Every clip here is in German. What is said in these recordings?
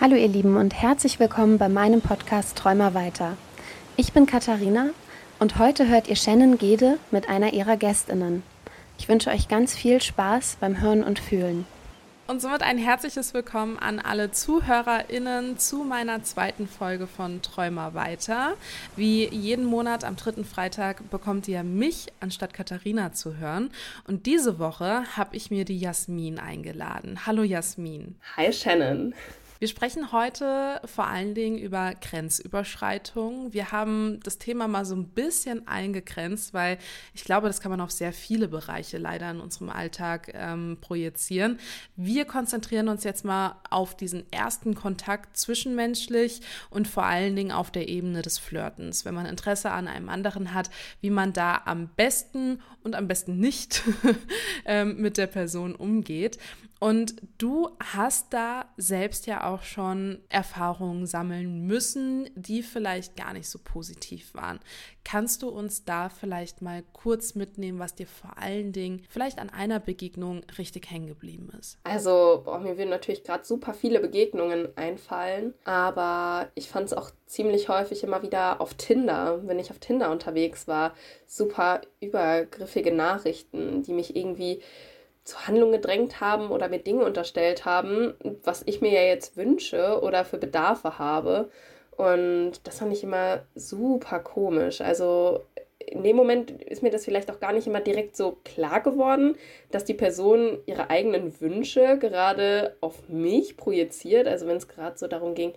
Hallo ihr Lieben und herzlich willkommen bei meinem Podcast Träumer weiter. Ich bin Katharina und heute hört ihr Shannon Gede mit einer ihrer Gästinnen. Ich wünsche euch ganz viel Spaß beim Hören und Fühlen. Und somit ein herzliches Willkommen an alle ZuhörerInnen zu meiner zweiten Folge von Träumer weiter. Wie jeden Monat am dritten Freitag bekommt ihr mich anstatt Katharina zu hören. Und diese Woche habe ich mir die Jasmin eingeladen. Hallo Jasmin. Hi Shannon. Wir sprechen heute vor allen Dingen über Grenzüberschreitung. Wir haben das Thema mal so ein bisschen eingegrenzt, weil ich glaube, das kann man auf sehr viele Bereiche leider in unserem Alltag ähm, projizieren. Wir konzentrieren uns jetzt mal auf diesen ersten Kontakt zwischenmenschlich und vor allen Dingen auf der Ebene des Flirtens. Wenn man Interesse an einem anderen hat, wie man da am besten und am besten nicht ähm, mit der Person umgeht. Und du hast da selbst ja auch schon Erfahrungen sammeln müssen, die vielleicht gar nicht so positiv waren. Kannst du uns da vielleicht mal kurz mitnehmen, was dir vor allen Dingen vielleicht an einer Begegnung richtig hängen geblieben ist? Also, boah, mir würden natürlich gerade super viele Begegnungen einfallen, aber ich fand es auch ziemlich häufig immer wieder auf Tinder, wenn ich auf Tinder unterwegs war, super übergriffige Nachrichten, die mich irgendwie zur Handlung gedrängt haben oder mir Dinge unterstellt haben, was ich mir ja jetzt wünsche oder für Bedarfe habe. Und das fand ich immer super komisch. Also in dem Moment ist mir das vielleicht auch gar nicht immer direkt so klar geworden, dass die Person ihre eigenen Wünsche gerade auf mich projiziert. Also wenn es gerade so darum ging,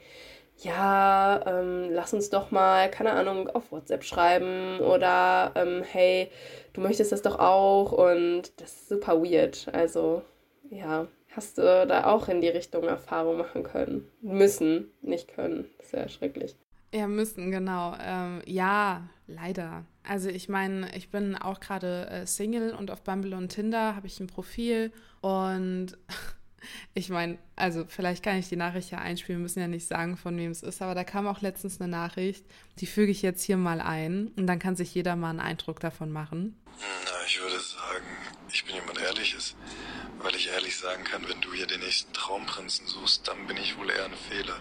ja, ähm, lass uns doch mal, keine Ahnung, auf WhatsApp schreiben oder ähm, hey, du möchtest das doch auch und das ist super weird. Also, ja, hast du da auch in die Richtung Erfahrung machen können? Müssen, nicht können. Das ist ja schrecklich. Ja, müssen, genau. Ähm, ja, leider. Also ich meine, ich bin auch gerade äh, Single und auf Bumble und Tinder habe ich ein Profil und Ich meine, also vielleicht kann ich die Nachricht ja einspielen, wir müssen ja nicht sagen, von wem es ist, aber da kam auch letztens eine Nachricht, die füge ich jetzt hier mal ein und dann kann sich jeder mal einen Eindruck davon machen. Na, ich würde sagen, ich bin jemand Ehrliches, weil ich ehrlich sagen kann, wenn du hier den nächsten Traumprinzen suchst, dann bin ich wohl eher ein Fehler.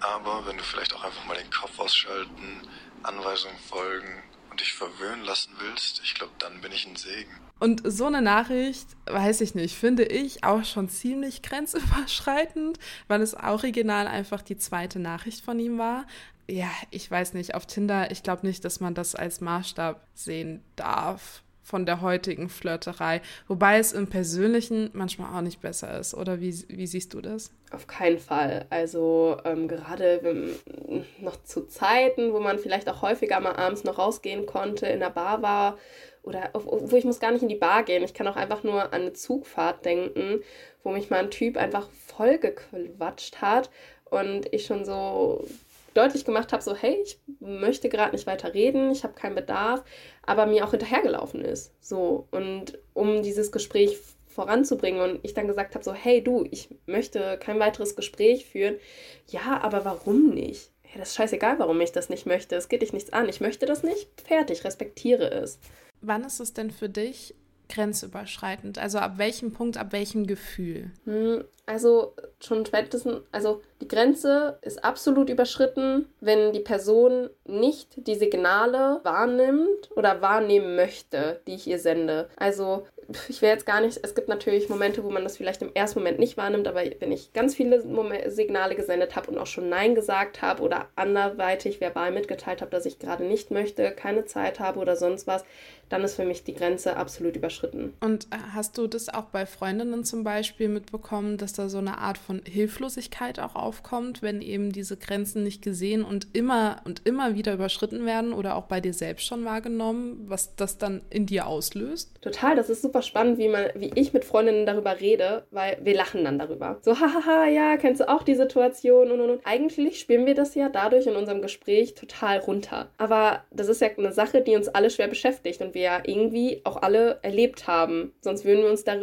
Aber wenn du vielleicht auch einfach mal den Kopf ausschalten, Anweisungen folgen und dich verwöhnen lassen willst, ich glaube, dann bin ich ein Segen. Und so eine Nachricht, weiß ich nicht, finde ich auch schon ziemlich grenzüberschreitend, weil es original einfach die zweite Nachricht von ihm war. Ja, ich weiß nicht, auf Tinder, ich glaube nicht, dass man das als Maßstab sehen darf von der heutigen Flirterei. Wobei es im Persönlichen manchmal auch nicht besser ist. Oder wie, wie siehst du das? Auf keinen Fall. Also ähm, gerade noch zu Zeiten, wo man vielleicht auch häufiger mal abends noch rausgehen konnte, in der Bar war oder wo ich muss gar nicht in die Bar gehen. Ich kann auch einfach nur an eine Zugfahrt denken, wo mich mal ein Typ einfach voll gequatscht hat und ich schon so deutlich gemacht habe, so hey, ich möchte gerade nicht weiter reden, ich habe keinen Bedarf, aber mir auch hinterhergelaufen ist. So und um dieses Gespräch voranzubringen und ich dann gesagt habe, so hey du, ich möchte kein weiteres Gespräch führen. Ja, aber warum nicht? Ja, das ist scheißegal, warum ich das nicht möchte. Es geht dich nichts an. Ich möchte das nicht. Fertig, respektiere es. Wann ist es denn für dich grenzüberschreitend? Also ab welchem Punkt, ab welchem Gefühl? Hm, also schon spätestens, also die Grenze ist absolut überschritten, wenn die Person nicht die Signale wahrnimmt oder wahrnehmen möchte, die ich ihr sende. Also ich will jetzt gar nicht, es gibt natürlich Momente, wo man das vielleicht im ersten Moment nicht wahrnimmt, aber wenn ich ganz viele Signale gesendet habe und auch schon Nein gesagt habe oder anderweitig verbal mitgeteilt habe, dass ich gerade nicht möchte, keine Zeit habe oder sonst was, dann ist für mich die Grenze absolut überschritten. Und äh, hast du das auch bei Freundinnen zum Beispiel mitbekommen, dass da so eine Art von Hilflosigkeit auch aufkommt, wenn eben diese Grenzen nicht gesehen und immer und immer wieder überschritten werden oder auch bei dir selbst schon wahrgenommen, was das dann in dir auslöst? Total, das ist super spannend, wie man, wie ich mit Freundinnen darüber rede, weil wir lachen dann darüber. So, hahaha, ja, kennst du auch die Situation und und und. Eigentlich spielen wir das ja dadurch in unserem Gespräch total runter. Aber das ist ja eine Sache, die uns alle schwer beschäftigt und wir ja irgendwie auch alle erlebt haben. Sonst würden wir uns da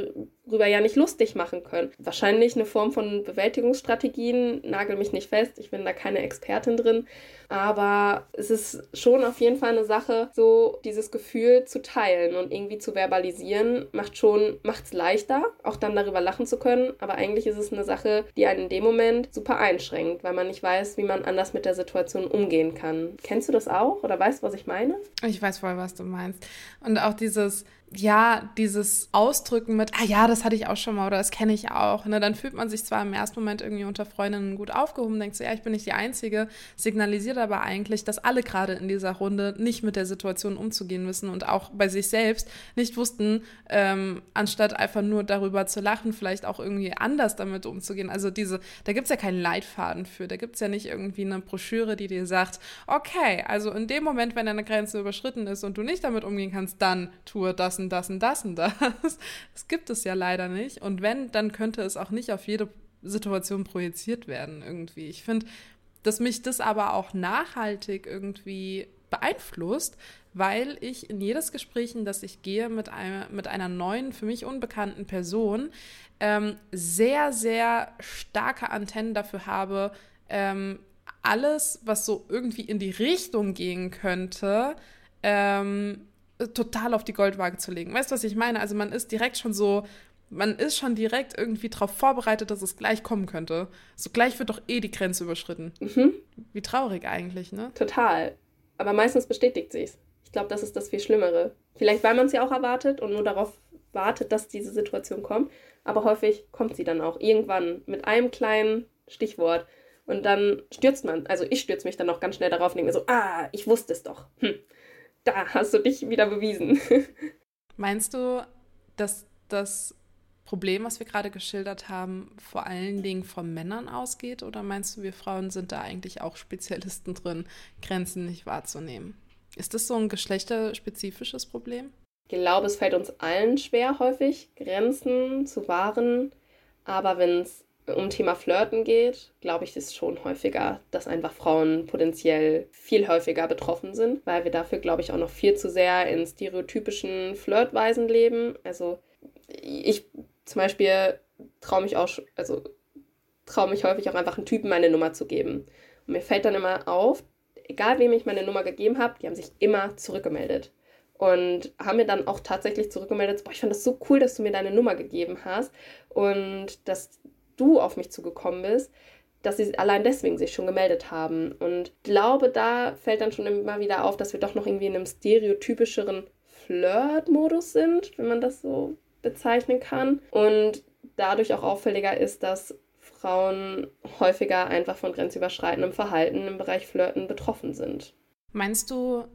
darüber ja nicht lustig machen können. Wahrscheinlich eine Form von Bewältigungsstrategien, nagel mich nicht fest, ich bin da keine Expertin drin, aber es ist schon auf jeden Fall eine Sache, so dieses Gefühl zu teilen und irgendwie zu verbalisieren, macht schon, macht es leichter, auch dann darüber lachen zu können. Aber eigentlich ist es eine Sache, die einen in dem Moment super einschränkt, weil man nicht weiß, wie man anders mit der Situation umgehen kann. Kennst du das auch oder weißt was ich meine? Ich weiß voll, was du meinst. Und auch dieses, ja, dieses Ausdrücken mit, ah ja, das hatte ich auch schon mal oder das kenne ich auch. Ne? Dann fühlt man sich zwar im ersten Moment irgendwie unter Freundinnen gut aufgehoben, denkt so, ja, ich bin nicht die Einzige, signalisiert aber eigentlich, dass alle gerade in dieser Runde nicht mit der Situation umzugehen wissen und auch bei sich selbst nicht wussten, ähm, anstatt einfach nur darüber zu lachen, vielleicht auch irgendwie anders damit umzugehen. Also diese, da gibt es ja keinen Leitfaden für, da gibt es ja nicht irgendwie eine Broschüre, die dir sagt, okay, also in dem Moment, wenn deine Grenze überschritten ist und du nicht damit umgehen kannst, dann tue das und das und das und das. Das gibt es ja leider nicht. Und wenn, dann könnte es auch nicht auf jede Situation projiziert werden irgendwie. Ich finde, dass mich das aber auch nachhaltig irgendwie beeinflusst, weil ich in jedes Gespräch, in das ich gehe mit einer, mit einer neuen, für mich unbekannten Person, ähm, sehr, sehr starke Antennen dafür habe, ähm, alles, was so irgendwie in die Richtung gehen könnte, ähm, total auf die Goldwaage zu legen. Weißt du, was ich meine? Also man ist direkt schon so, man ist schon direkt irgendwie darauf vorbereitet, dass es gleich kommen könnte. So gleich wird doch eh die Grenze überschritten. Mhm. Wie traurig eigentlich, ne? Total. Aber meistens bestätigt sich's. Ich glaube, das ist das viel Schlimmere. Vielleicht, weil man es ja auch erwartet und nur darauf wartet, dass diese Situation kommt. Aber häufig kommt sie dann auch irgendwann mit einem kleinen Stichwort. Und dann stürzt man, also ich stürze mich dann auch ganz schnell darauf und denke mir so, ah, ich wusste es doch. Hm da hast du dich wieder bewiesen. Meinst du, dass das Problem, was wir gerade geschildert haben, vor allen Dingen von Männern ausgeht? Oder meinst du, wir Frauen sind da eigentlich auch Spezialisten drin, Grenzen nicht wahrzunehmen? Ist das so ein geschlechterspezifisches Problem? Ich glaube, es fällt uns allen schwer, häufig Grenzen zu wahren. Aber wenn es um Thema Flirten geht, glaube ich, ist schon häufiger, dass einfach Frauen potenziell viel häufiger betroffen sind, weil wir dafür, glaube ich, auch noch viel zu sehr in stereotypischen Flirtweisen leben. Also ich zum Beispiel traue mich auch, also traue mich häufig auch einfach einen Typen meine Nummer zu geben. Und mir fällt dann immer auf, egal wem ich meine Nummer gegeben habe, die haben sich immer zurückgemeldet. Und haben mir dann auch tatsächlich zurückgemeldet, boah, ich fand das so cool, dass du mir deine Nummer gegeben hast. Und dass du auf mich zugekommen bist, dass sie allein deswegen sich schon gemeldet haben. Und glaube, da fällt dann schon immer wieder auf, dass wir doch noch irgendwie in einem stereotypischeren Flirt-Modus sind, wenn man das so bezeichnen kann. Und dadurch auch auffälliger ist, dass Frauen häufiger einfach von grenzüberschreitendem Verhalten im Bereich Flirten betroffen sind. Meinst du,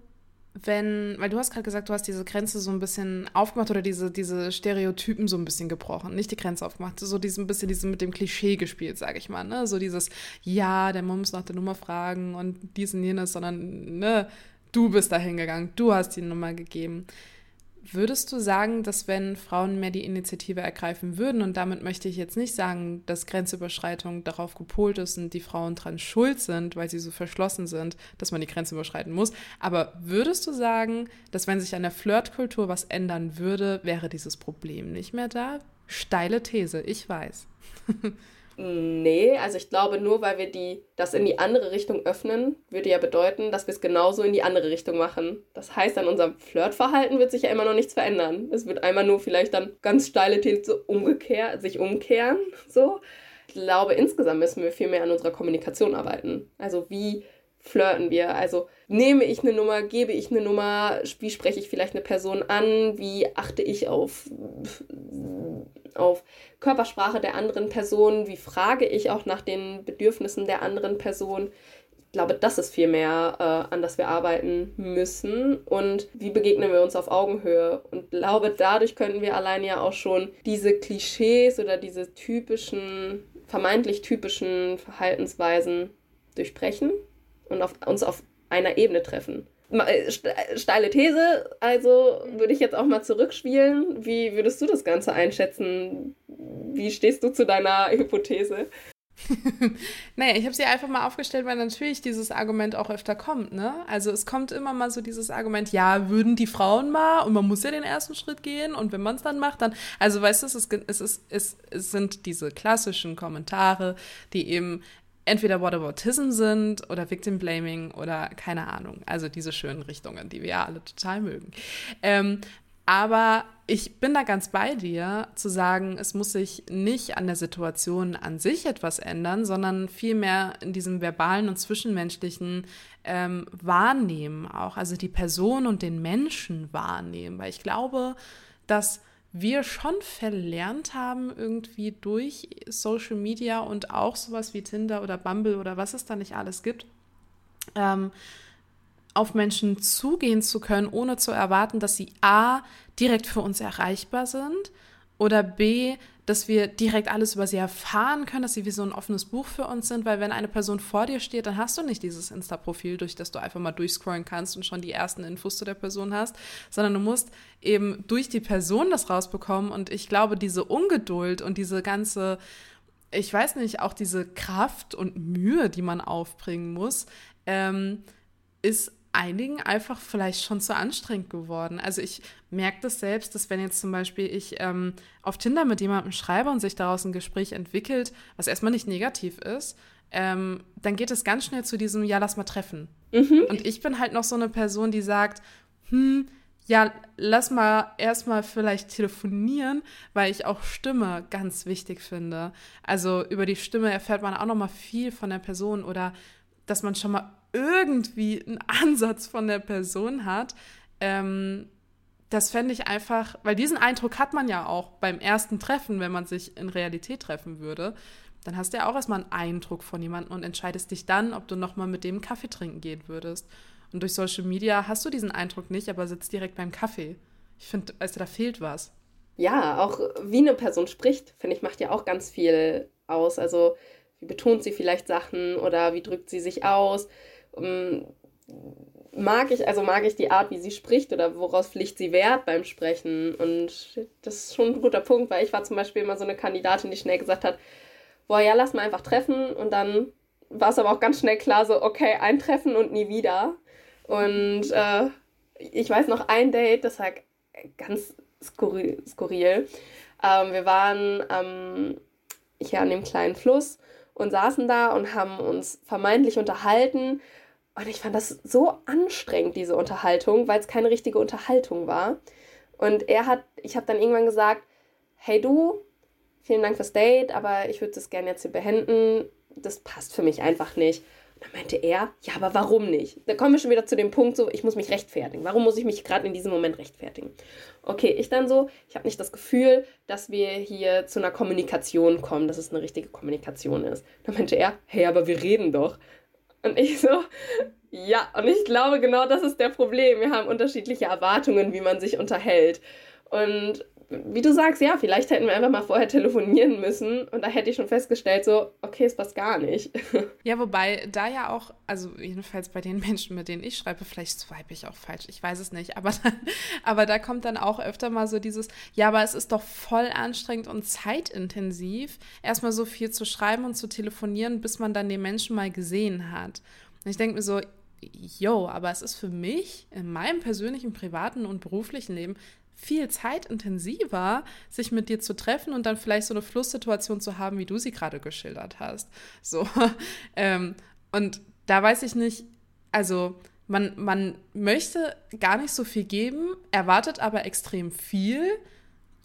wenn, weil du hast gerade gesagt, du hast diese Grenze so ein bisschen aufgemacht oder diese, diese Stereotypen so ein bisschen gebrochen, nicht die Grenze aufgemacht, so ein bisschen diese mit dem Klischee gespielt, sage ich mal, ne? So dieses, ja, der Mann muss nach der Nummer fragen und dies und jenes, sondern, ne, du bist da hingegangen, du hast die Nummer gegeben. Würdest du sagen, dass wenn Frauen mehr die Initiative ergreifen würden, und damit möchte ich jetzt nicht sagen, dass Grenzüberschreitung darauf gepolt ist und die Frauen dran schuld sind, weil sie so verschlossen sind, dass man die Grenze überschreiten muss, aber würdest du sagen, dass wenn sich an der Flirtkultur was ändern würde, wäre dieses Problem nicht mehr da? Steile These, ich weiß. Nee, also ich glaube, nur weil wir die, das in die andere Richtung öffnen, würde ja bedeuten, dass wir es genauso in die andere Richtung machen. Das heißt, an unserem Flirtverhalten wird sich ja immer noch nichts verändern. Es wird einmal nur vielleicht dann ganz steile These umgekehrt, sich umkehren, so. Ich glaube, insgesamt müssen wir viel mehr an unserer Kommunikation arbeiten. Also wie flirten wir? Also nehme ich eine Nummer, gebe ich eine Nummer, wie spreche ich vielleicht eine Person an, wie achte ich auf, auf Körpersprache der anderen Person, wie frage ich auch nach den Bedürfnissen der anderen Person. Ich glaube, das ist viel mehr, äh, an das wir arbeiten müssen. Und wie begegnen wir uns auf Augenhöhe? Und glaube, dadurch könnten wir allein ja auch schon diese Klischees oder diese typischen, vermeintlich typischen Verhaltensweisen durchbrechen und auf, uns auf einer Ebene treffen. Äh, steile These, also würde ich jetzt auch mal zurückspielen. Wie würdest du das Ganze einschätzen? Wie stehst du zu deiner Hypothese? naja, ich habe sie einfach mal aufgestellt, weil natürlich dieses Argument auch öfter kommt, ne? Also es kommt immer mal so dieses Argument, ja, würden die Frauen mal und man muss ja den ersten Schritt gehen und wenn man es dann macht, dann, also weißt du, es, ist, es, ist, es, es sind diese klassischen Kommentare, die eben entweder Whataboutism sind oder Victim Blaming oder keine Ahnung, also diese schönen Richtungen, die wir ja alle total mögen. Ähm, aber ich bin da ganz bei dir, zu sagen, es muss sich nicht an der Situation an sich etwas ändern, sondern vielmehr in diesem verbalen und zwischenmenschlichen ähm, Wahrnehmen auch, also die Person und den Menschen wahrnehmen. Weil ich glaube, dass wir schon verlernt haben, irgendwie durch Social Media und auch sowas wie Tinder oder Bumble oder was es da nicht alles gibt, ähm, auf Menschen zugehen zu können, ohne zu erwarten, dass sie A direkt für uns erreichbar sind oder B, dass wir direkt alles über sie erfahren können, dass sie wie so ein offenes Buch für uns sind, weil wenn eine Person vor dir steht, dann hast du nicht dieses Insta-Profil, durch das du einfach mal durchscrollen kannst und schon die ersten Infos zu der Person hast, sondern du musst eben durch die Person das rausbekommen. Und ich glaube, diese Ungeduld und diese ganze ich weiß nicht, auch diese Kraft und Mühe, die man aufbringen muss, ähm, ist einigen einfach vielleicht schon zu anstrengend geworden. Also ich merke das selbst, dass wenn jetzt zum Beispiel ich ähm, auf Tinder mit jemandem schreibe und sich daraus ein Gespräch entwickelt, was erstmal nicht negativ ist, ähm, dann geht es ganz schnell zu diesem, ja, lass mal treffen. Mhm. Und ich bin halt noch so eine Person, die sagt, hm, ja, lass mal erstmal vielleicht telefonieren, weil ich auch Stimme ganz wichtig finde. Also über die Stimme erfährt man auch noch mal viel von der Person oder dass man schon mal irgendwie einen Ansatz von der Person hat. Ähm, das fände ich einfach, weil diesen Eindruck hat man ja auch beim ersten Treffen, wenn man sich in Realität treffen würde. Dann hast du ja auch erstmal einen Eindruck von jemandem und entscheidest dich dann, ob du nochmal mit dem Kaffee trinken gehen würdest. Und durch Social Media hast du diesen Eindruck nicht, aber sitzt direkt beim Kaffee. Ich finde, also da fehlt was. Ja, auch wie eine Person spricht, finde ich, macht ja auch ganz viel aus. Also wie betont sie vielleicht Sachen oder wie drückt sie sich aus? Ähm, mag ich, also mag ich die Art, wie sie spricht oder woraus pflicht sie Wert beim Sprechen. Und das ist schon ein guter Punkt, weil ich war zum Beispiel immer so eine Kandidatin, die schnell gesagt hat, boah, ja, lass mal einfach treffen. Und dann war es aber auch ganz schnell klar, so, okay, ein Treffen und nie wieder. Und äh, ich weiß noch ein Date, das war ganz skurril. skurril. Ähm, wir waren ähm, hier an dem kleinen Fluss und saßen da und haben uns vermeintlich unterhalten. Und ich fand das so anstrengend, diese Unterhaltung, weil es keine richtige Unterhaltung war. Und er hat, ich habe dann irgendwann gesagt, hey du, vielen Dank fürs Date, aber ich würde das gerne jetzt hier beenden. Das passt für mich einfach nicht. Und dann meinte er, ja, aber warum nicht? Da kommen wir schon wieder zu dem Punkt, so, ich muss mich rechtfertigen. Warum muss ich mich gerade in diesem Moment rechtfertigen? Okay, ich dann so, ich habe nicht das Gefühl, dass wir hier zu einer Kommunikation kommen, dass es eine richtige Kommunikation ist. Dann meinte er, hey, aber wir reden doch. Und ich so, ja, und ich glaube, genau das ist der Problem. Wir haben unterschiedliche Erwartungen, wie man sich unterhält. Und wie du sagst, ja, vielleicht hätten wir einfach mal vorher telefonieren müssen und da hätte ich schon festgestellt, so, okay, es passt gar nicht. Ja, wobei da ja auch, also jedenfalls bei den Menschen, mit denen ich schreibe, vielleicht swipe ich auch falsch, ich weiß es nicht, aber, dann, aber da kommt dann auch öfter mal so dieses, ja, aber es ist doch voll anstrengend und zeitintensiv, erstmal so viel zu schreiben und zu telefonieren, bis man dann den Menschen mal gesehen hat. Und ich denke mir so, yo, aber es ist für mich in meinem persönlichen, privaten und beruflichen Leben viel zeitintensiver, sich mit dir zu treffen und dann vielleicht so eine Flusssituation zu haben, wie du sie gerade geschildert hast. So. ähm, und da weiß ich nicht, also man, man möchte gar nicht so viel geben, erwartet aber extrem viel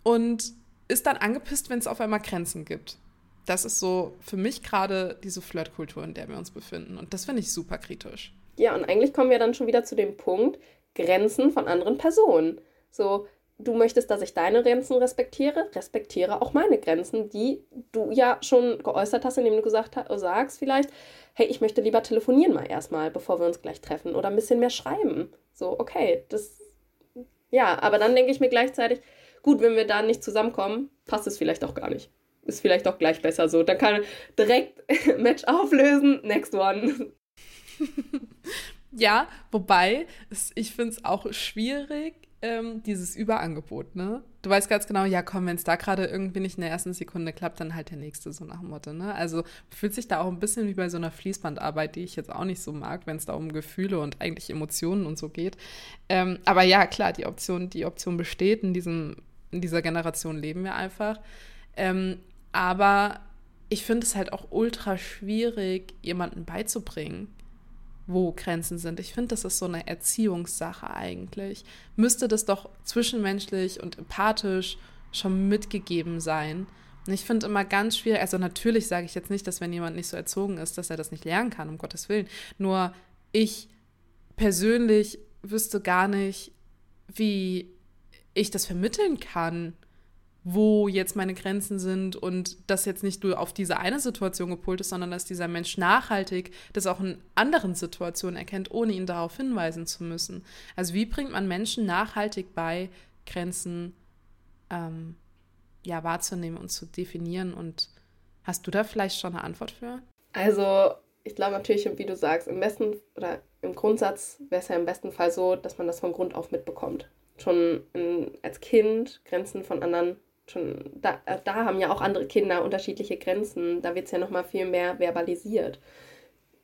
und ist dann angepisst, wenn es auf einmal Grenzen gibt. Das ist so für mich gerade diese Flirtkultur, in der wir uns befinden. Und das finde ich super kritisch. Ja, und eigentlich kommen wir dann schon wieder zu dem Punkt, Grenzen von anderen Personen. So, du möchtest, dass ich deine Grenzen respektiere, respektiere auch meine Grenzen, die du ja schon geäußert hast, indem du gesagt hast, sagst vielleicht, hey, ich möchte lieber telefonieren mal erstmal, bevor wir uns gleich treffen oder ein bisschen mehr schreiben. So, okay, das, ja, aber dann denke ich mir gleichzeitig, gut, wenn wir da nicht zusammenkommen, passt es vielleicht auch gar nicht. Ist vielleicht auch gleich besser so. Dann kann direkt Match auflösen, next one. ja, wobei, ich finde es auch schwierig, ähm, dieses Überangebot, ne? du weißt ganz genau, ja komm, wenn es da gerade irgendwie nicht in der ersten Sekunde klappt, dann halt der nächste, so nach dem Motto. Ne? Also fühlt sich da auch ein bisschen wie bei so einer Fließbandarbeit, die ich jetzt auch nicht so mag, wenn es da um Gefühle und eigentlich Emotionen und so geht. Ähm, aber ja, klar, die Option, die Option besteht, in, diesem, in dieser Generation leben wir einfach. Ähm, aber ich finde es halt auch ultra schwierig, jemanden beizubringen, wo Grenzen sind. Ich finde, das ist so eine Erziehungssache eigentlich. Müsste das doch zwischenmenschlich und empathisch schon mitgegeben sein. Und ich finde immer ganz schwierig, also natürlich sage ich jetzt nicht, dass wenn jemand nicht so erzogen ist, dass er das nicht lernen kann, um Gottes Willen. Nur ich persönlich wüsste gar nicht, wie ich das vermitteln kann wo jetzt meine Grenzen sind und das jetzt nicht nur auf diese eine Situation gepolt ist, sondern dass dieser Mensch nachhaltig das auch in anderen Situationen erkennt, ohne ihn darauf hinweisen zu müssen. Also wie bringt man Menschen nachhaltig bei, Grenzen ähm, ja, wahrzunehmen und zu definieren? Und hast du da vielleicht schon eine Antwort für? Also ich glaube natürlich, wie du sagst, im besten oder im Grundsatz wäre es ja im besten Fall so, dass man das von Grund auf mitbekommt. Schon in, als Kind Grenzen von anderen schon, da, äh, da haben ja auch andere Kinder unterschiedliche Grenzen. Da wird es ja nochmal viel mehr verbalisiert.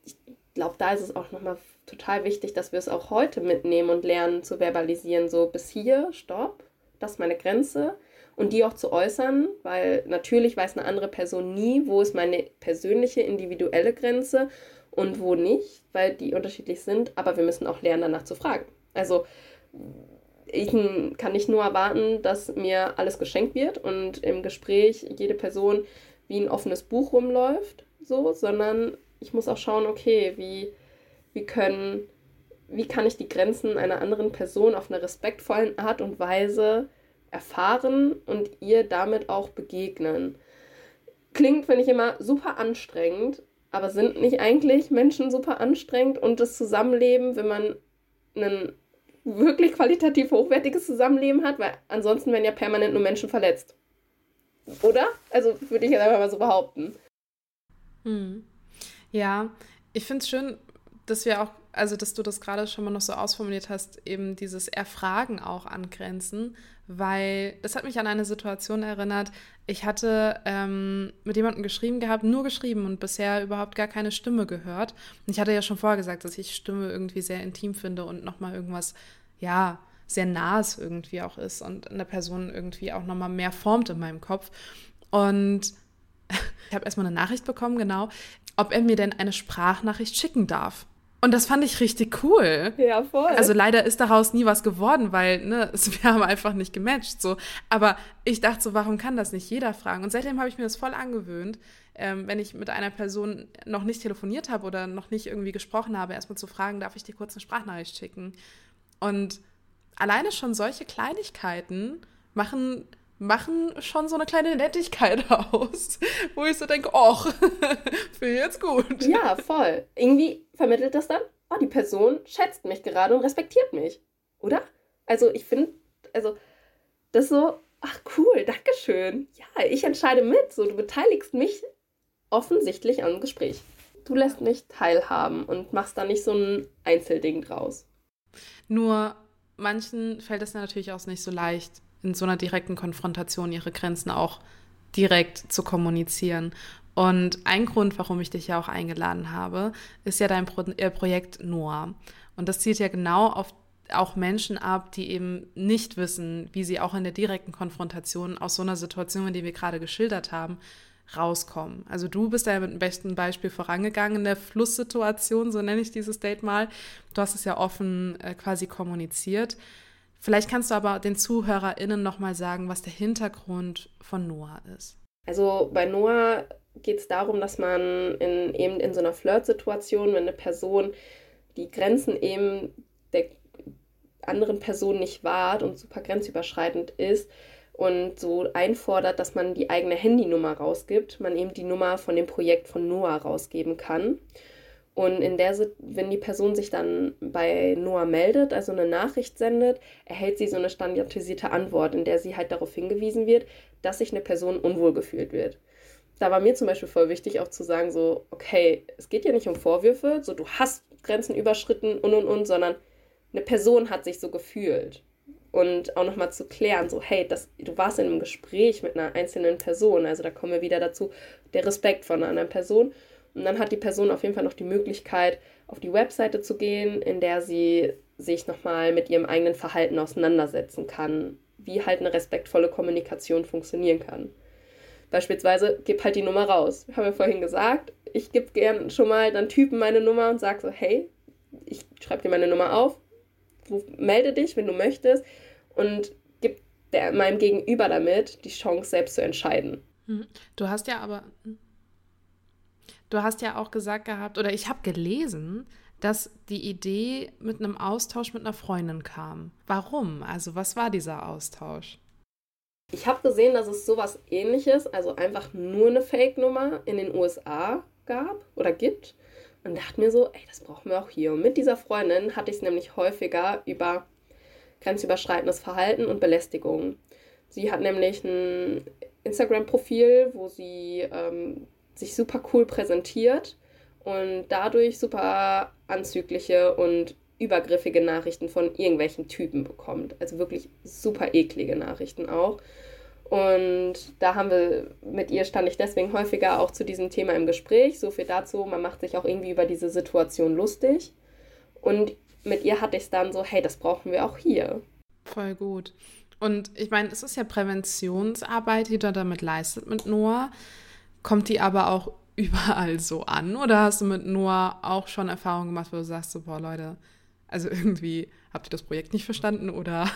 Ich glaube, da ist es auch nochmal total wichtig, dass wir es auch heute mitnehmen und lernen zu verbalisieren. So bis hier, stopp, das ist meine Grenze. Und die auch zu äußern, weil natürlich weiß eine andere Person nie, wo ist meine persönliche, individuelle Grenze und wo nicht, weil die unterschiedlich sind. Aber wir müssen auch lernen, danach zu fragen. Also ich kann nicht nur erwarten, dass mir alles geschenkt wird und im Gespräch jede Person wie ein offenes Buch rumläuft, so, sondern ich muss auch schauen, okay, wie, wie können, wie kann ich die Grenzen einer anderen Person auf einer respektvollen Art und Weise erfahren und ihr damit auch begegnen. Klingt, finde ich, immer super anstrengend, aber sind nicht eigentlich Menschen super anstrengend und das Zusammenleben, wenn man einen wirklich qualitativ hochwertiges Zusammenleben hat, weil ansonsten werden ja permanent nur Menschen verletzt. Oder? Also würde ich jetzt einfach mal so behaupten. Hm. Ja, ich finde es schön, dass wir auch, also dass du das gerade schon mal noch so ausformuliert hast, eben dieses Erfragen auch an Grenzen, weil das hat mich an eine Situation erinnert. Ich hatte ähm, mit jemandem geschrieben gehabt, nur geschrieben und bisher überhaupt gar keine Stimme gehört. Und ich hatte ja schon vorher gesagt, dass ich Stimme irgendwie sehr intim finde und nochmal irgendwas, ja, sehr nahes irgendwie auch ist und eine Person irgendwie auch nochmal mehr formt in meinem Kopf. Und ich habe erstmal eine Nachricht bekommen, genau, ob er mir denn eine Sprachnachricht schicken darf. Und das fand ich richtig cool. Ja, voll. Also leider ist daraus nie was geworden, weil ne, wir haben einfach nicht gematcht. So. Aber ich dachte so, warum kann das nicht jeder fragen? Und seitdem habe ich mir das voll angewöhnt, ähm, wenn ich mit einer Person noch nicht telefoniert habe oder noch nicht irgendwie gesprochen habe, erstmal zu fragen, darf ich dir kurz eine Sprachnachricht schicken? Und alleine schon solche Kleinigkeiten machen machen schon so eine kleine Nettigkeit aus, wo ich so denke, ach, finde ich jetzt gut. Ja, voll. Irgendwie vermittelt das dann, oh, die Person schätzt mich gerade und respektiert mich, oder? Also ich finde, also das so, ach cool, Dankeschön. Ja, ich entscheide mit, so du beteiligst mich offensichtlich am Gespräch. Du lässt mich teilhaben und machst da nicht so ein Einzelding draus. Nur manchen fällt es natürlich auch nicht so leicht, in so einer direkten Konfrontation ihre Grenzen auch direkt zu kommunizieren. Und ein Grund, warum ich dich ja auch eingeladen habe, ist ja dein Pro äh, Projekt Noah. Und das zielt ja genau auf auch Menschen ab, die eben nicht wissen, wie sie auch in der direkten Konfrontation aus so einer Situation, in die wir gerade geschildert haben, rauskommen. Also du bist ja mit dem besten Beispiel vorangegangen in der Flusssituation, so nenne ich dieses Date mal. Du hast es ja offen äh, quasi kommuniziert. Vielleicht kannst du aber den ZuhörerInnen nochmal sagen, was der Hintergrund von Noah ist. Also bei Noah geht es darum, dass man in, eben in so einer Flirt-Situation, wenn eine Person die Grenzen eben der anderen Person nicht wahrt und super grenzüberschreitend ist und so einfordert, dass man die eigene Handynummer rausgibt, man eben die Nummer von dem Projekt von Noah rausgeben kann. Und in der, wenn die Person sich dann bei Noah meldet, also eine Nachricht sendet, erhält sie so eine standardisierte Antwort, in der sie halt darauf hingewiesen wird, dass sich eine Person unwohl gefühlt wird. Da war mir zum Beispiel voll wichtig auch zu sagen, so, okay, es geht ja nicht um Vorwürfe, so du hast Grenzen überschritten und und und, sondern eine Person hat sich so gefühlt. und auch nochmal zu klären, so, hey, das, du warst in einem Gespräch mit einer einzelnen Person, also da kommen wir wieder dazu, der Respekt von einer anderen Person. Und dann hat die Person auf jeden Fall noch die Möglichkeit, auf die Webseite zu gehen, in der sie sich nochmal mit ihrem eigenen Verhalten auseinandersetzen kann, wie halt eine respektvolle Kommunikation funktionieren kann. Beispielsweise, gib halt die Nummer raus. Ich habe ja vorhin gesagt, ich gebe gern schon mal dann Typen meine Nummer und sage so, hey, ich schreibe dir meine Nummer auf, melde dich, wenn du möchtest und gib der, meinem Gegenüber damit die Chance, selbst zu entscheiden. Hm. Du hast ja aber, hm. Du hast ja auch gesagt gehabt, oder ich habe gelesen, dass die Idee mit einem Austausch mit einer Freundin kam. Warum? Also was war dieser Austausch? Ich habe gesehen, dass es sowas ähnliches, also einfach nur eine Fake-Nummer in den USA gab oder gibt. Und dachte mir so, ey, das brauchen wir auch hier. Und mit dieser Freundin hatte ich es nämlich häufiger über grenzüberschreitendes Verhalten und Belästigung. Sie hat nämlich ein Instagram-Profil, wo sie ähm, sich super cool präsentiert und dadurch super anzügliche und übergriffige Nachrichten von irgendwelchen Typen bekommt. Also wirklich super eklige Nachrichten auch. Und da haben wir, mit ihr stand ich deswegen häufiger auch zu diesem Thema im Gespräch. So viel dazu, man macht sich auch irgendwie über diese Situation lustig. Und mit ihr hatte ich es dann so, hey, das brauchen wir auch hier. Voll gut. Und ich meine, es ist ja Präventionsarbeit, die du damit leistet mit Noah. Kommt die aber auch überall so an? Oder hast du mit Noah auch schon Erfahrungen gemacht, wo du sagst, so, boah, Leute, also irgendwie habt ihr das Projekt nicht verstanden oder?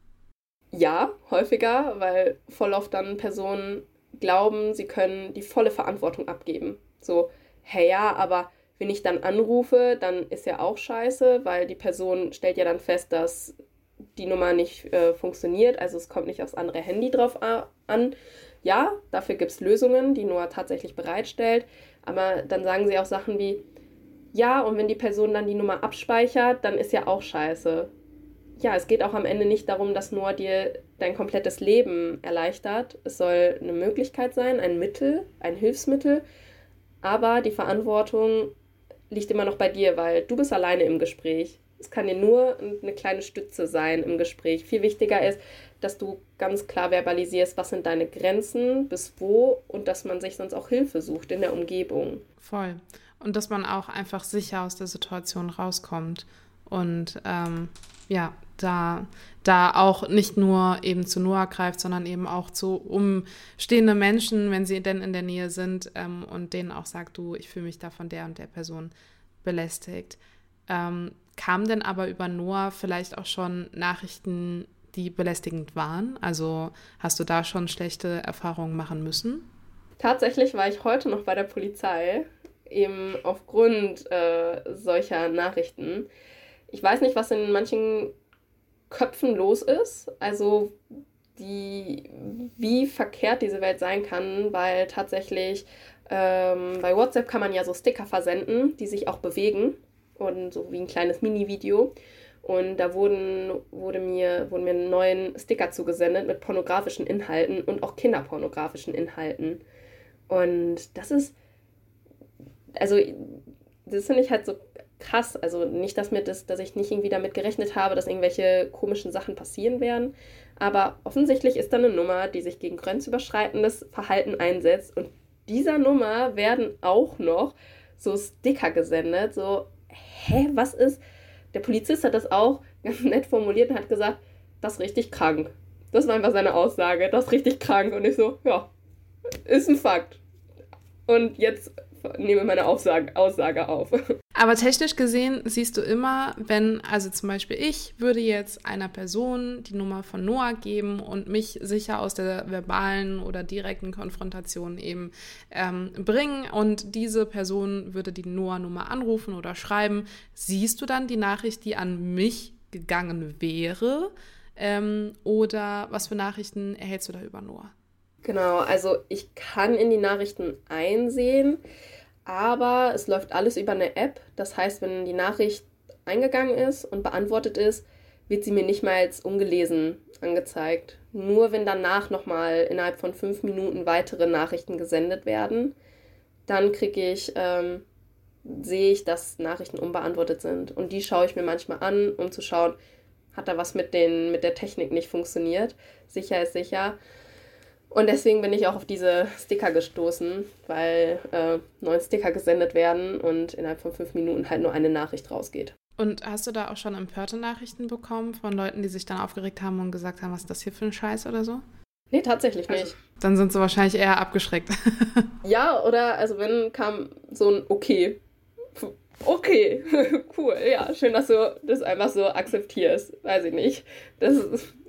ja, häufiger, weil voll oft dann Personen glauben, sie können die volle Verantwortung abgeben. So, hey ja, aber wenn ich dann anrufe, dann ist ja auch scheiße, weil die Person stellt ja dann fest, dass die Nummer nicht äh, funktioniert, also es kommt nicht aufs andere Handy drauf an. Ja, dafür gibt es Lösungen, die Noah tatsächlich bereitstellt, aber dann sagen sie auch Sachen wie, ja, und wenn die Person dann die Nummer abspeichert, dann ist ja auch scheiße. Ja, es geht auch am Ende nicht darum, dass Noah dir dein komplettes Leben erleichtert. Es soll eine Möglichkeit sein, ein Mittel, ein Hilfsmittel, aber die Verantwortung liegt immer noch bei dir, weil du bist alleine im Gespräch. Es kann dir nur eine kleine Stütze sein im Gespräch. Viel wichtiger ist, dass du ganz klar verbalisierst, was sind deine Grenzen, bis wo und dass man sich sonst auch Hilfe sucht in der Umgebung. Voll. Und dass man auch einfach sicher aus der Situation rauskommt und ähm, ja, da, da auch nicht nur eben zu Noah greift, sondern eben auch zu umstehende Menschen, wenn sie denn in der Nähe sind ähm, und denen auch sagt, du, ich fühle mich da von der und der Person belästigt. Ähm, Kamen denn aber über Noah vielleicht auch schon Nachrichten, die belästigend waren? Also hast du da schon schlechte Erfahrungen machen müssen? Tatsächlich war ich heute noch bei der Polizei, eben aufgrund äh, solcher Nachrichten. Ich weiß nicht, was in manchen Köpfen los ist, also die, wie verkehrt diese Welt sein kann, weil tatsächlich ähm, bei WhatsApp kann man ja so Sticker versenden, die sich auch bewegen und so wie ein kleines Mini-Video. Und da wurden, wurde mir, wurden mir neuen Sticker zugesendet mit pornografischen Inhalten und auch kinderpornografischen Inhalten. Und das ist, also, das finde ich halt so krass. Also nicht, dass, mir das, dass ich nicht irgendwie damit gerechnet habe, dass irgendwelche komischen Sachen passieren werden. Aber offensichtlich ist da eine Nummer, die sich gegen grenzüberschreitendes Verhalten einsetzt. Und dieser Nummer werden auch noch so Sticker gesendet, so hä, was ist? Der Polizist hat das auch ganz nett formuliert und hat gesagt, das ist richtig krank. Das war einfach seine Aussage, das ist richtig krank. Und ich so, ja, ist ein Fakt. Und jetzt nehme meine Aussage, Aussage auf. Aber technisch gesehen siehst du immer, wenn, also zum Beispiel ich würde jetzt einer Person die Nummer von Noah geben und mich sicher aus der verbalen oder direkten Konfrontation eben ähm, bringen und diese Person würde die Noah-Nummer anrufen oder schreiben, siehst du dann die Nachricht, die an mich gegangen wäre? Ähm, oder was für Nachrichten erhältst du da über Noah? Genau, also ich kann in die Nachrichten einsehen, aber es läuft alles über eine App. Das heißt, wenn die Nachricht eingegangen ist und beantwortet ist, wird sie mir nicht mal als ungelesen angezeigt. Nur wenn danach nochmal innerhalb von fünf Minuten weitere Nachrichten gesendet werden, dann kriege ich, ähm, sehe ich, dass Nachrichten unbeantwortet sind. Und die schaue ich mir manchmal an, um zu schauen, hat da was mit, den, mit der Technik nicht funktioniert. Sicher ist sicher. Und deswegen bin ich auch auf diese Sticker gestoßen, weil äh, neun Sticker gesendet werden und innerhalb von fünf Minuten halt nur eine Nachricht rausgeht. Und hast du da auch schon empörte Nachrichten bekommen von Leuten, die sich dann aufgeregt haben und gesagt haben, was ist das hier für ein Scheiß oder so? Nee, tatsächlich nicht. Also, dann sind sie wahrscheinlich eher abgeschreckt. ja, oder also wenn kam so ein Okay. Okay, cool, ja, schön, dass du das einfach so akzeptierst. Weiß ich nicht. Das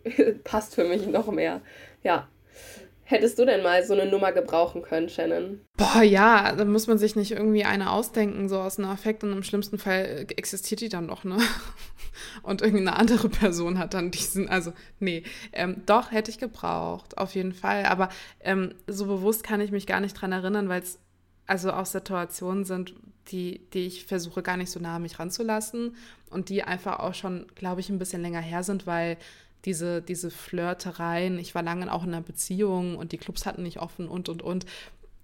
passt für mich noch mehr. Ja, Hättest du denn mal so eine Nummer gebrauchen können, Shannon? Boah, ja, da muss man sich nicht irgendwie eine ausdenken, so aus einem Affekt und im schlimmsten Fall existiert die dann doch, ne? Und irgendeine andere Person hat dann diesen, also, nee, ähm, doch, hätte ich gebraucht, auf jeden Fall. Aber ähm, so bewusst kann ich mich gar nicht dran erinnern, weil es also auch Situationen sind, die, die ich versuche gar nicht so nah an mich ranzulassen und die einfach auch schon, glaube ich, ein bisschen länger her sind, weil diese, diese Flirtereien. Ich war lange auch in einer Beziehung und die Clubs hatten nicht offen und, und, und.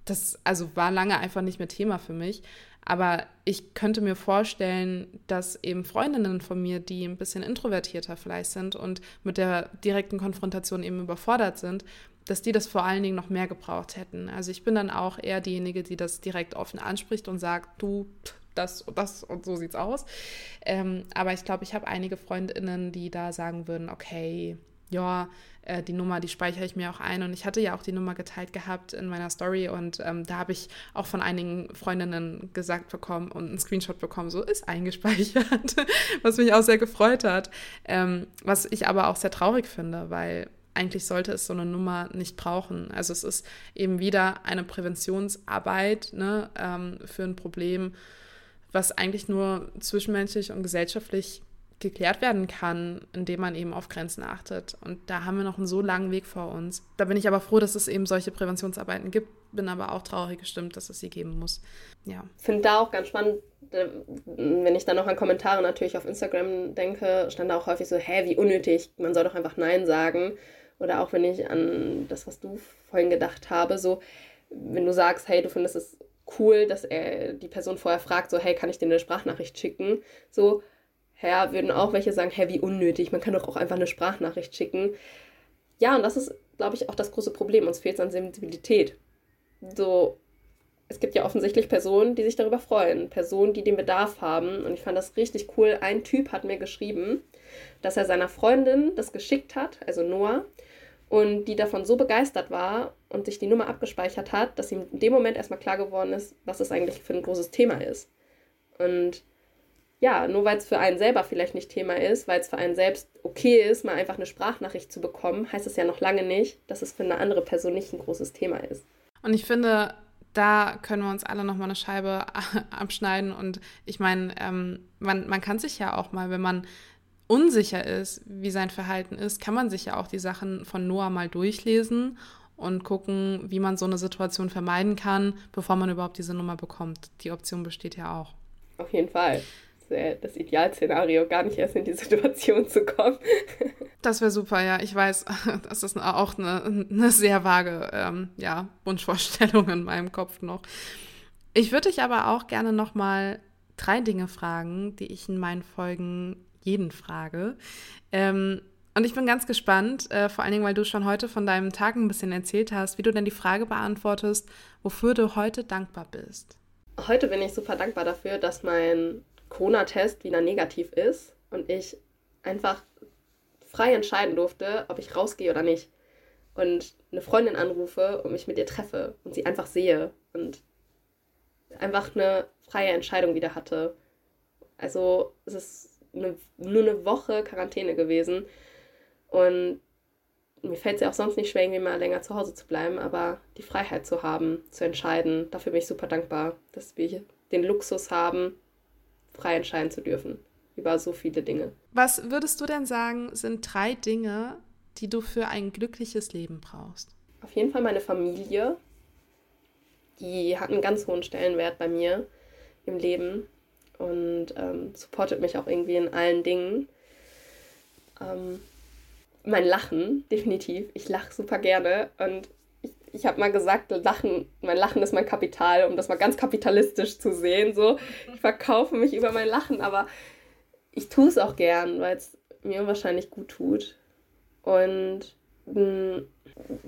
Das also war lange einfach nicht mehr Thema für mich. Aber ich könnte mir vorstellen, dass eben Freundinnen von mir, die ein bisschen introvertierter vielleicht sind und mit der direkten Konfrontation eben überfordert sind, dass die das vor allen Dingen noch mehr gebraucht hätten. Also ich bin dann auch eher diejenige, die das direkt offen anspricht und sagt, du, das und das und so sieht's aus. Ähm, aber ich glaube, ich habe einige Freundinnen, die da sagen würden, okay, ja, äh, die Nummer, die speichere ich mir auch ein. Und ich hatte ja auch die Nummer geteilt gehabt in meiner Story und ähm, da habe ich auch von einigen Freundinnen gesagt bekommen und einen Screenshot bekommen, so ist eingespeichert, was mich auch sehr gefreut hat. Ähm, was ich aber auch sehr traurig finde, weil eigentlich sollte es so eine Nummer nicht brauchen. Also es ist eben wieder eine Präventionsarbeit ne, ähm, für ein Problem, was eigentlich nur zwischenmenschlich und gesellschaftlich geklärt werden kann, indem man eben auf Grenzen achtet. Und da haben wir noch einen so langen Weg vor uns. Da bin ich aber froh, dass es eben solche Präventionsarbeiten gibt, bin aber auch traurig gestimmt, dass es sie geben muss. Ja. Finde da auch ganz spannend, wenn ich dann noch an Kommentare natürlich auf Instagram denke, stand da auch häufig so, hä, wie unnötig, man soll doch einfach Nein sagen. Oder auch wenn ich an das, was du vorhin gedacht habe, so, wenn du sagst, hey, du findest es cool, dass er die Person vorher fragt, so, hey, kann ich dir eine Sprachnachricht schicken? So, ja, würden auch welche sagen, hey, wie unnötig, man kann doch auch einfach eine Sprachnachricht schicken. Ja, und das ist, glaube ich, auch das große Problem. Uns fehlt es an Sensibilität. So, es gibt ja offensichtlich Personen, die sich darüber freuen, Personen, die den Bedarf haben. Und ich fand das richtig cool. Ein Typ hat mir geschrieben, dass er seiner Freundin das geschickt hat, also Noah, und die davon so begeistert war und sich die Nummer abgespeichert hat, dass ihm in dem Moment erstmal klar geworden ist, was es eigentlich für ein großes Thema ist. Und ja, nur weil es für einen selber vielleicht nicht Thema ist, weil es für einen selbst okay ist, mal einfach eine Sprachnachricht zu bekommen, heißt es ja noch lange nicht, dass es für eine andere Person nicht ein großes Thema ist. Und ich finde, da können wir uns alle nochmal eine Scheibe abschneiden. Und ich meine, ähm, man, man kann sich ja auch mal, wenn man unsicher ist, wie sein Verhalten ist, kann man sich ja auch die Sachen von Noah mal durchlesen und gucken, wie man so eine Situation vermeiden kann, bevor man überhaupt diese Nummer bekommt. Die Option besteht ja auch. Auf jeden Fall. Das Idealszenario, gar nicht erst in die Situation zu kommen. Das wäre super, ja. Ich weiß, das ist auch eine, eine sehr vage ähm, ja, Wunschvorstellung in meinem Kopf noch. Ich würde dich aber auch gerne noch mal drei Dinge fragen, die ich in meinen Folgen jeden frage. Ähm, und ich bin ganz gespannt, äh, vor allen Dingen, weil du schon heute von deinem Tag ein bisschen erzählt hast, wie du denn die Frage beantwortest, wofür du heute dankbar bist. Heute bin ich super dankbar dafür, dass mein Corona-Test wieder negativ ist und ich einfach frei entscheiden durfte, ob ich rausgehe oder nicht. Und eine Freundin anrufe und mich mit ihr treffe und sie einfach sehe und einfach eine freie Entscheidung wieder hatte. Also es ist eine, nur eine Woche Quarantäne gewesen. Und mir fällt es ja auch sonst nicht schwer, irgendwie mal länger zu Hause zu bleiben, aber die Freiheit zu haben, zu entscheiden, dafür bin ich super dankbar, dass wir den Luxus haben, frei entscheiden zu dürfen über so viele Dinge. Was würdest du denn sagen, sind drei Dinge, die du für ein glückliches Leben brauchst? Auf jeden Fall meine Familie. Die hat einen ganz hohen Stellenwert bei mir im Leben und ähm, supportet mich auch irgendwie in allen Dingen. Ähm, mein Lachen, definitiv. Ich lache super gerne und ich, ich habe mal gesagt, Lachen, mein Lachen ist mein Kapital, um das mal ganz kapitalistisch zu sehen. So, ich verkaufe mich über mein Lachen, aber ich tue es auch gern, weil es mir wahrscheinlich gut tut. Und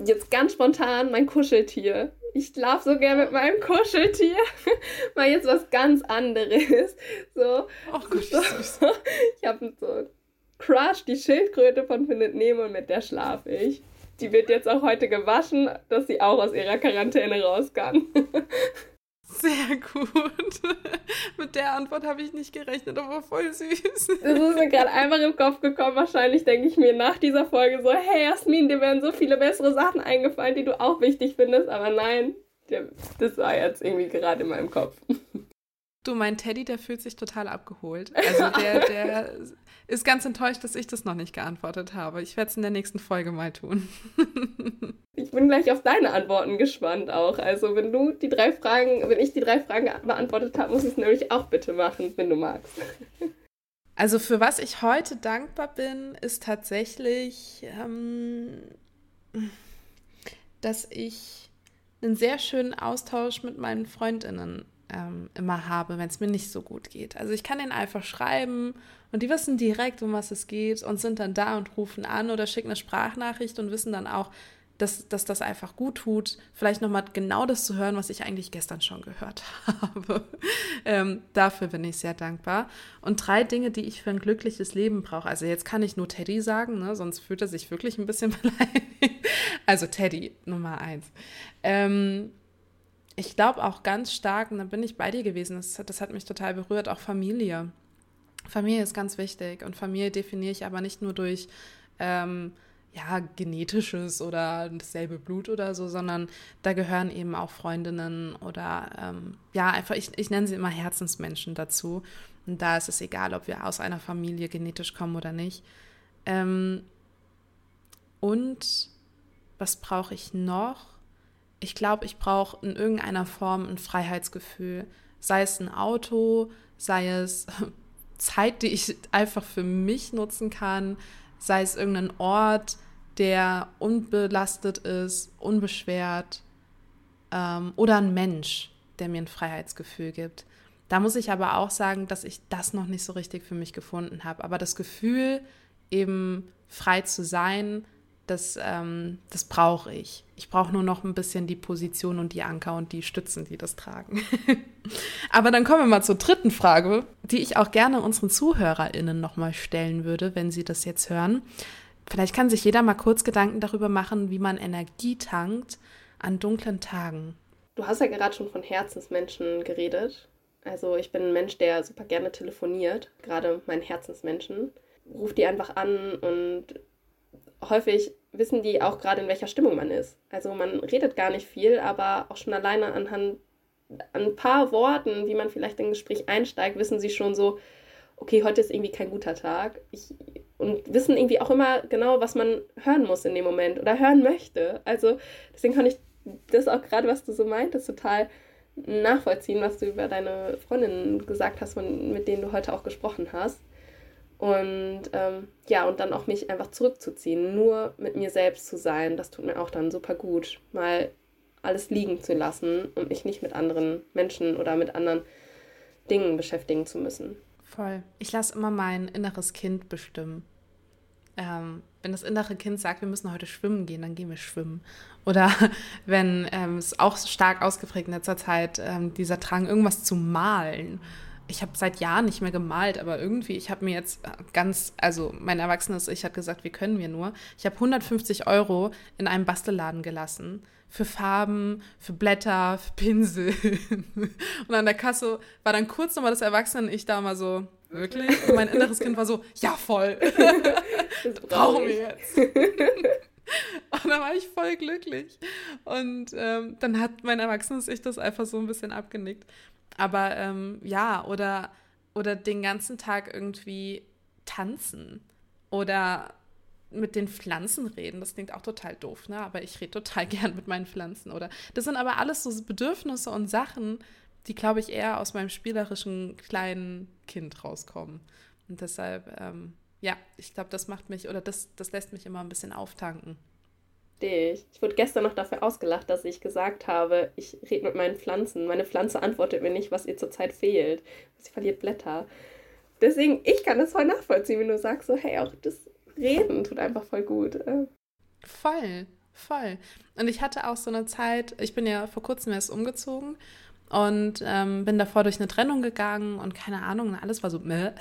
jetzt ganz spontan mein Kuscheltier. Ich schlafe so gern mit meinem Kuscheltier. Mal jetzt was ganz anderes. So. Oh Gott, so. Ich habe so Crush, die Schildkröte von Findet Nemo und mit der schlafe ich. Die wird jetzt auch heute gewaschen, dass sie auch aus ihrer Quarantäne raus kann. Sehr gut. Mit der Antwort habe ich nicht gerechnet, aber voll süß. Das ist mir gerade einfach im Kopf gekommen. Wahrscheinlich denke ich mir nach dieser Folge so, hey Jasmin, dir werden so viele bessere Sachen eingefallen, die du auch wichtig findest. Aber nein, das war jetzt irgendwie gerade in meinem Kopf. Du, mein Teddy, der fühlt sich total abgeholt. Also der, der ist ganz enttäuscht, dass ich das noch nicht geantwortet habe. Ich werde es in der nächsten Folge mal tun. ich bin gleich auf deine Antworten gespannt auch. Also wenn du die drei Fragen, wenn ich die drei Fragen beantwortet habe, muss ich es nämlich auch bitte machen, wenn du magst. Also für was ich heute dankbar bin, ist tatsächlich, ähm, dass ich einen sehr schönen Austausch mit meinen Freundinnen ähm, immer habe, wenn es mir nicht so gut geht. Also ich kann ihnen einfach schreiben und die wissen direkt, um was es geht und sind dann da und rufen an oder schicken eine Sprachnachricht und wissen dann auch, dass, dass das einfach gut tut, vielleicht nochmal genau das zu hören, was ich eigentlich gestern schon gehört habe. ähm, dafür bin ich sehr dankbar. Und drei Dinge, die ich für ein glückliches Leben brauche. Also jetzt kann ich nur Teddy sagen, ne? sonst fühlt er sich wirklich ein bisschen beleidigt. Also Teddy, Nummer eins. Ähm, ich glaube auch ganz stark, und da bin ich bei dir gewesen, das, das hat mich total berührt, auch Familie. Familie ist ganz wichtig und Familie definiere ich aber nicht nur durch ähm, ja, genetisches oder dasselbe Blut oder so, sondern da gehören eben auch Freundinnen oder ähm, ja, einfach, ich, ich nenne sie immer Herzensmenschen dazu. Und da ist es egal, ob wir aus einer Familie genetisch kommen oder nicht. Ähm, und was brauche ich noch? Ich glaube, ich brauche in irgendeiner Form ein Freiheitsgefühl. Sei es ein Auto, sei es Zeit, die ich einfach für mich nutzen kann, sei es irgendein Ort, der unbelastet ist, unbeschwert ähm, oder ein Mensch, der mir ein Freiheitsgefühl gibt. Da muss ich aber auch sagen, dass ich das noch nicht so richtig für mich gefunden habe. Aber das Gefühl, eben frei zu sein, das, ähm, das brauche ich. Ich brauche nur noch ein bisschen die Position und die Anker und die Stützen, die das tragen. Aber dann kommen wir mal zur dritten Frage, die ich auch gerne unseren ZuhörerInnen nochmal stellen würde, wenn sie das jetzt hören. Vielleicht kann sich jeder mal kurz Gedanken darüber machen, wie man Energie tankt an dunklen Tagen. Du hast ja gerade schon von Herzensmenschen geredet. Also ich bin ein Mensch, der super gerne telefoniert, gerade meinen Herzensmenschen. Ruf die einfach an und häufig wissen die auch gerade, in welcher Stimmung man ist. Also man redet gar nicht viel, aber auch schon alleine anhand an ein paar Worten, wie man vielleicht in ein Gespräch einsteigt, wissen sie schon so, okay, heute ist irgendwie kein guter Tag. Ich, und wissen irgendwie auch immer genau, was man hören muss in dem Moment oder hören möchte. Also deswegen kann ich das auch gerade, was du so meintest, total nachvollziehen, was du über deine Freundinnen gesagt hast, von, mit denen du heute auch gesprochen hast. Und ähm, ja, und dann auch mich einfach zurückzuziehen, nur mit mir selbst zu sein, das tut mir auch dann super gut, mal alles liegen zu lassen und mich nicht mit anderen Menschen oder mit anderen Dingen beschäftigen zu müssen. Voll. Ich lasse immer mein inneres Kind bestimmen. Ähm, wenn das innere Kind sagt, wir müssen heute schwimmen gehen, dann gehen wir schwimmen. Oder wenn ähm, es auch stark ausgeprägt in letzter Zeit ähm, dieser Drang, irgendwas zu malen ich habe seit Jahren nicht mehr gemalt, aber irgendwie, ich habe mir jetzt ganz, also mein erwachsenes Ich hat gesagt, wie können wir nur? Ich habe 150 Euro in einem Bastelladen gelassen für Farben, für Blätter, für Pinsel. Und an der Kasse war dann kurz nochmal das Erwachsene-Ich da mal so, wirklich? Und mein inneres Kind war so, ja voll. Das brauchen wir jetzt. Und da war ich voll glücklich. Und ähm, dann hat mein erwachsenes Ich das einfach so ein bisschen abgenickt. Aber ähm, ja, oder, oder den ganzen Tag irgendwie tanzen oder mit den Pflanzen reden. Das klingt auch total doof, ne? Aber ich rede total gern mit meinen Pflanzen. Oder das sind aber alles so Bedürfnisse und Sachen, die, glaube ich, eher aus meinem spielerischen kleinen Kind rauskommen. Und deshalb, ähm, ja, ich glaube, das macht mich oder das, das lässt mich immer ein bisschen auftanken dich. Ich wurde gestern noch dafür ausgelacht, dass ich gesagt habe, ich rede mit meinen Pflanzen. Meine Pflanze antwortet mir nicht, was ihr zurzeit fehlt. Sie verliert Blätter. deswegen, ich kann das voll nachvollziehen, wenn du sagst, so, hey, auch das Reden tut einfach voll gut. Voll, voll. Und ich hatte auch so eine Zeit, ich bin ja vor kurzem erst umgezogen und ähm, bin davor durch eine Trennung gegangen und keine Ahnung, alles war so meh.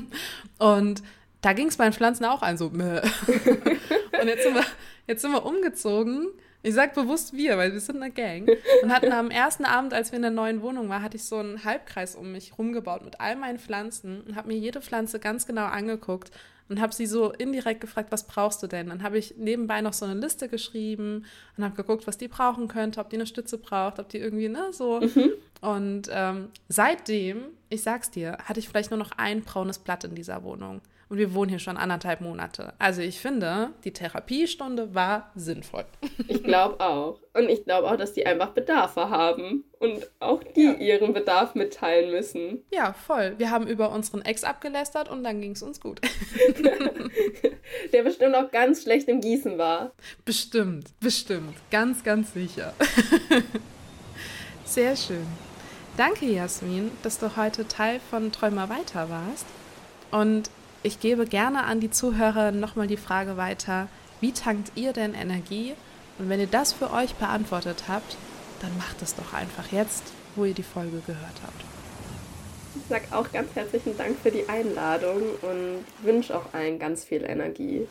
und da ging es meinen Pflanzen auch ein, so meh. und jetzt sind, wir, jetzt sind wir umgezogen. Ich sag bewusst wir, weil wir sind eine Gang. Und hatten am ersten Abend, als wir in der neuen Wohnung waren, hatte ich so einen Halbkreis um mich rumgebaut mit all meinen Pflanzen und habe mir jede Pflanze ganz genau angeguckt und habe sie so indirekt gefragt, was brauchst du denn? Dann habe ich nebenbei noch so eine Liste geschrieben und habe geguckt, was die brauchen könnte, ob die eine Stütze braucht, ob die irgendwie, ne, so. Mhm. Und ähm, seitdem, ich sag's dir, hatte ich vielleicht nur noch ein braunes Blatt in dieser Wohnung. Und wir wohnen hier schon anderthalb Monate. Also ich finde, die Therapiestunde war sinnvoll. Ich glaube auch. Und ich glaube auch, dass die einfach Bedarfe haben und auch die ja. ihren Bedarf mitteilen müssen. Ja, voll. Wir haben über unseren Ex abgelästert und dann ging es uns gut. Der bestimmt auch ganz schlecht im Gießen war. Bestimmt, bestimmt. Ganz, ganz sicher. Sehr schön. Danke, Jasmin, dass du heute Teil von Träumer weiter warst. Und ich gebe gerne an die Zuhörer nochmal die Frage weiter, wie tankt ihr denn Energie? Und wenn ihr das für euch beantwortet habt, dann macht es doch einfach jetzt, wo ihr die Folge gehört habt. Ich sage auch ganz herzlichen Dank für die Einladung und wünsche auch allen ganz viel Energie.